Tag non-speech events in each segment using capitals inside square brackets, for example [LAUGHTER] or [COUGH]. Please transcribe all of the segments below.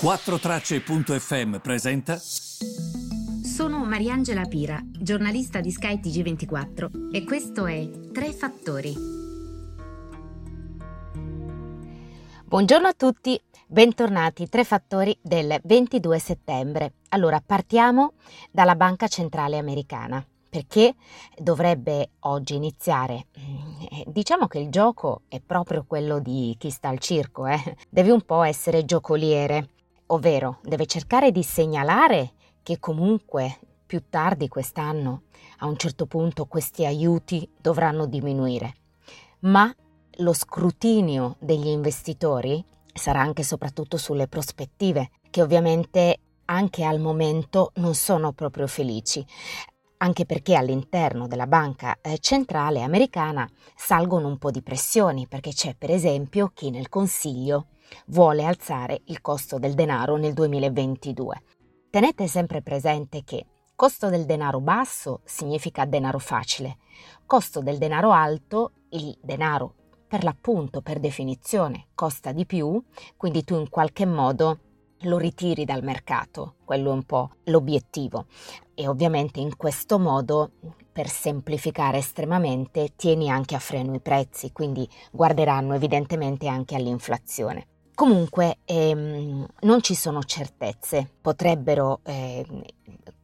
4Tracce.fm presenta. Sono Mariangela Pira, giornalista di Sky TG24 e questo è Tre Fattori. Buongiorno a tutti, bentornati Tre Fattori del 22 settembre. Allora partiamo dalla Banca Centrale Americana perché dovrebbe oggi iniziare. Eh, diciamo che il gioco è proprio quello di chi sta al circo, eh? deve un po' essere giocoliere ovvero deve cercare di segnalare che comunque più tardi quest'anno a un certo punto questi aiuti dovranno diminuire, ma lo scrutinio degli investitori sarà anche e soprattutto sulle prospettive, che ovviamente anche al momento non sono proprio felici, anche perché all'interno della banca eh, centrale americana salgono un po' di pressioni, perché c'è per esempio chi nel Consiglio vuole alzare il costo del denaro nel 2022. Tenete sempre presente che costo del denaro basso significa denaro facile, costo del denaro alto, il denaro per l'appunto, per definizione, costa di più, quindi tu in qualche modo lo ritiri dal mercato, quello è un po' l'obiettivo. E ovviamente in questo modo, per semplificare estremamente, tieni anche a freno i prezzi, quindi guarderanno evidentemente anche all'inflazione. Comunque ehm, non ci sono certezze, potrebbero, eh,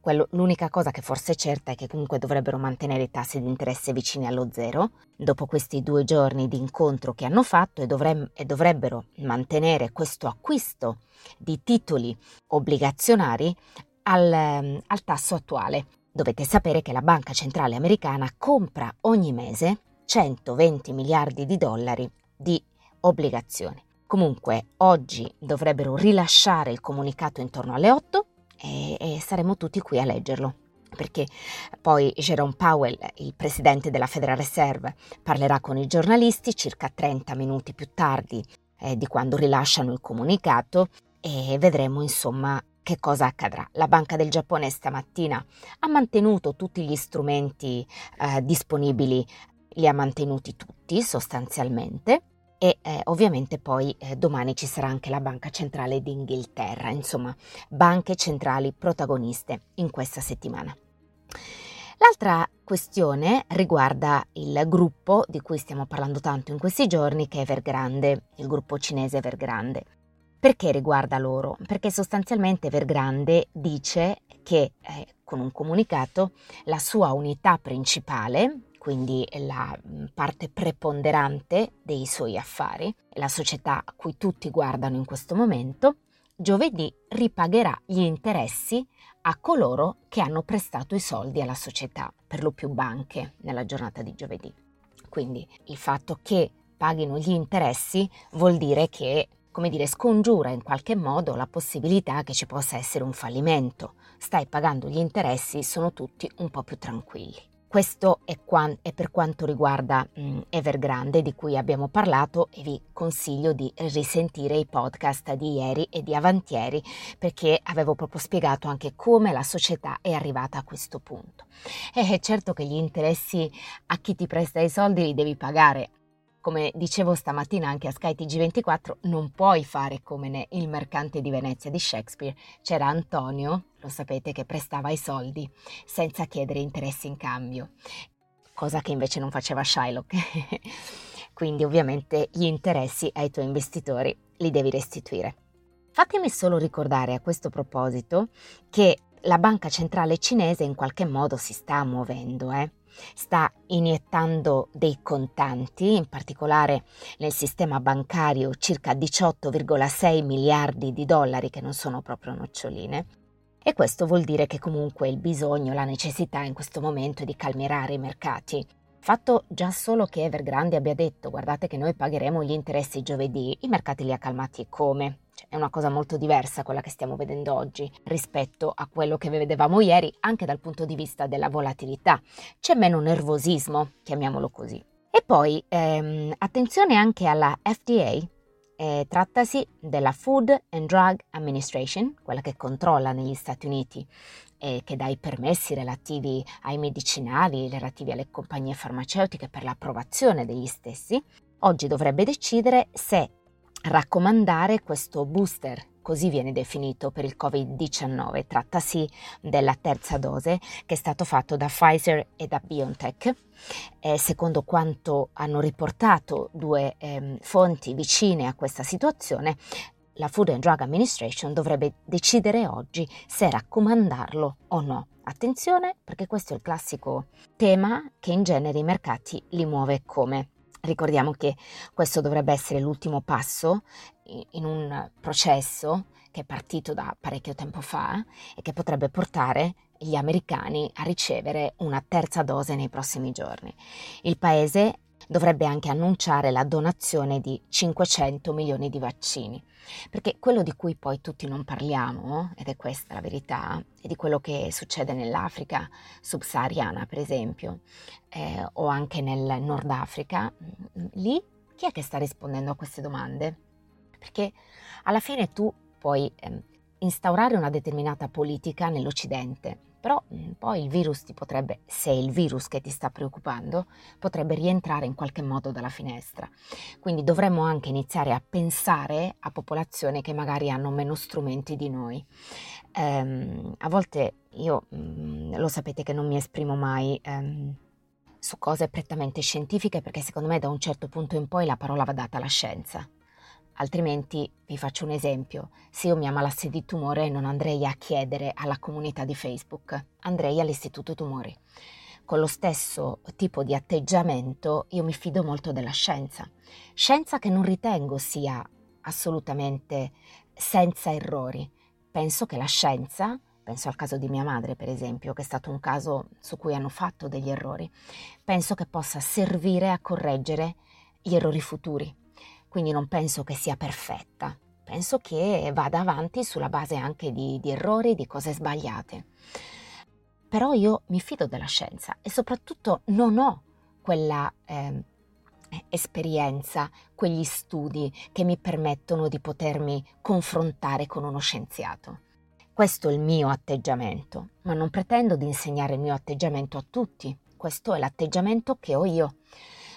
quello, l'unica cosa che forse è certa è che comunque dovrebbero mantenere i tassi di interesse vicini allo zero dopo questi due giorni di incontro che hanno fatto e, dovreb- e dovrebbero mantenere questo acquisto di titoli obbligazionari al, al tasso attuale. Dovete sapere che la Banca Centrale Americana compra ogni mese 120 miliardi di dollari di obbligazioni. Comunque oggi dovrebbero rilasciare il comunicato intorno alle 8 e, e saremo tutti qui a leggerlo perché poi Jerome Powell, il presidente della Federal Reserve, parlerà con i giornalisti circa 30 minuti più tardi eh, di quando rilasciano il comunicato e vedremo insomma che cosa accadrà. La Banca del Giappone stamattina ha mantenuto tutti gli strumenti eh, disponibili, li ha mantenuti tutti sostanzialmente e eh, ovviamente poi eh, domani ci sarà anche la Banca Centrale d'Inghilterra, insomma, banche centrali protagoniste in questa settimana. L'altra questione riguarda il gruppo di cui stiamo parlando tanto in questi giorni, che è Evergrande, il gruppo cinese Evergrande. Perché riguarda loro? Perché sostanzialmente Evergrande dice che eh, con un comunicato la sua unità principale, quindi la mm, parte preponderante dei suoi affari, la società a cui tutti guardano in questo momento, giovedì ripagherà gli interessi a coloro che hanno prestato i soldi alla società, per lo più banche, nella giornata di giovedì. Quindi il fatto che paghino gli interessi vuol dire che, come dire, scongiura in qualche modo la possibilità che ci possa essere un fallimento. Stai pagando gli interessi, sono tutti un po' più tranquilli. Questo è, quan- è, per quanto riguarda mh, Evergrande di cui abbiamo parlato e vi consiglio di risentire i podcast di ieri e di avantieri perché avevo proprio spiegato anche come la società è arrivata a questo punto. E certo che gli interessi a chi ti presta i soldi li devi pagare come dicevo stamattina anche a Sky TG24, non puoi fare come il mercante di Venezia di Shakespeare. C'era Antonio, lo sapete, che prestava i soldi senza chiedere interessi in cambio, cosa che invece non faceva Shylock. [LAUGHS] Quindi ovviamente gli interessi ai tuoi investitori li devi restituire. Fatemi solo ricordare a questo proposito che la banca centrale cinese in qualche modo si sta muovendo, eh? sta iniettando dei contanti, in particolare nel sistema bancario circa 18,6 miliardi di dollari che non sono proprio noccioline. E questo vuol dire che comunque il bisogno, la necessità in questo momento è di calmierare i mercati. Fatto già solo che Evergrande abbia detto guardate che noi pagheremo gli interessi giovedì, i mercati li ha calmati come? Cioè, è una cosa molto diversa quella che stiamo vedendo oggi rispetto a quello che vedevamo ieri, anche dal punto di vista della volatilità. C'è meno nervosismo, chiamiamolo così. E poi ehm, attenzione anche alla FDA, eh, trattasi della Food and Drug Administration, quella che controlla negli Stati Uniti e che dà i permessi relativi ai medicinali, relativi alle compagnie farmaceutiche per l'approvazione degli stessi, oggi dovrebbe decidere se raccomandare questo booster, così viene definito per il Covid-19. Trattasi della terza dose che è stato fatto da Pfizer e da BioNTech. Eh, secondo quanto hanno riportato due eh, fonti vicine a questa situazione, la Food and Drug Administration dovrebbe decidere oggi se raccomandarlo o no. Attenzione perché questo è il classico tema che in genere i mercati li muove come Ricordiamo che questo dovrebbe essere l'ultimo passo in un processo che è partito da parecchio tempo fa e che potrebbe portare gli americani a ricevere una terza dose nei prossimi giorni. Il paese dovrebbe anche annunciare la donazione di 500 milioni di vaccini, perché quello di cui poi tutti non parliamo, ed è questa la verità, è di quello che succede nell'Africa subsahariana, per esempio, eh, o anche nel Nord Africa, lì chi è che sta rispondendo a queste domande? Perché alla fine tu puoi eh, instaurare una determinata politica nell'Occidente, però mm, poi il virus ti potrebbe, se è il virus che ti sta preoccupando, potrebbe rientrare in qualche modo dalla finestra. Quindi dovremmo anche iniziare a pensare a popolazioni che magari hanno meno strumenti di noi. Um, a volte io um, lo sapete che non mi esprimo mai. Um, su cose prettamente scientifiche perché secondo me da un certo punto in poi la parola va data alla scienza. Altrimenti, vi faccio un esempio, se io mi ammalassi di tumore non andrei a chiedere alla comunità di Facebook, andrei all'Istituto Tumori. Con lo stesso tipo di atteggiamento io mi fido molto della scienza, scienza che non ritengo sia assolutamente senza errori. Penso che la scienza, penso al caso di mia madre per esempio, che è stato un caso su cui hanno fatto degli errori, penso che possa servire a correggere gli errori futuri quindi non penso che sia perfetta, penso che vada avanti sulla base anche di, di errori, di cose sbagliate. Però io mi fido della scienza e soprattutto non ho quella eh, esperienza, quegli studi che mi permettono di potermi confrontare con uno scienziato. Questo è il mio atteggiamento, ma non pretendo di insegnare il mio atteggiamento a tutti. Questo è l'atteggiamento che ho io.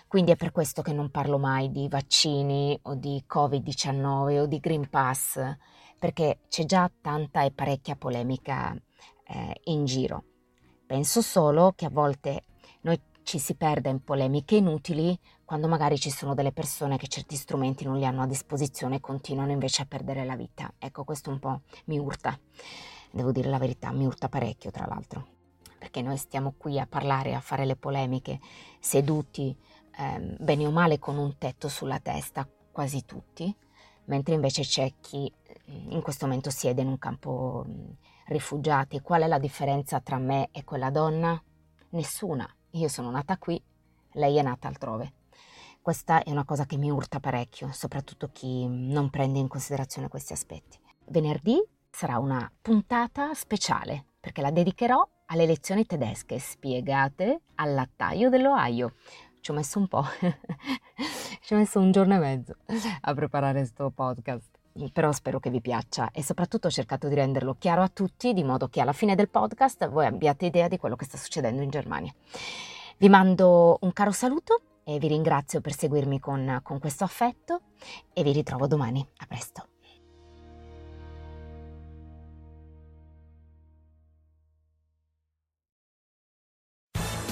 Quindi è per questo che non parlo mai di vaccini o di Covid-19 o di Green Pass, perché c'è già tanta e parecchia polemica eh, in giro. Penso solo che a volte noi ci si perde in polemiche inutili quando magari ci sono delle persone che certi strumenti non li hanno a disposizione e continuano invece a perdere la vita. Ecco, questo un po' mi urta. Devo dire la verità, mi urta parecchio tra l'altro, perché noi stiamo qui a parlare, a fare le polemiche seduti eh, bene o male con un tetto sulla testa, quasi tutti, mentre invece c'è chi mm, in questo momento siede in un campo mm, rifugiati. Qual è la differenza tra me e quella donna? Nessuna. Io sono nata qui, lei è nata altrove. Questa è una cosa che mi urta parecchio, soprattutto chi non prende in considerazione questi aspetti. Venerdì sarà una puntata speciale perché la dedicherò alle lezioni tedesche spiegate al lattaio dell'Ohio, ci ho messo un po', [LAUGHS] ci ho messo un giorno e mezzo a preparare questo podcast. Però spero che vi piaccia e soprattutto ho cercato di renderlo chiaro a tutti di modo che alla fine del podcast voi abbiate idea di quello che sta succedendo in Germania. Vi mando un caro saluto e vi ringrazio per seguirmi con, con questo affetto e vi ritrovo domani. A presto.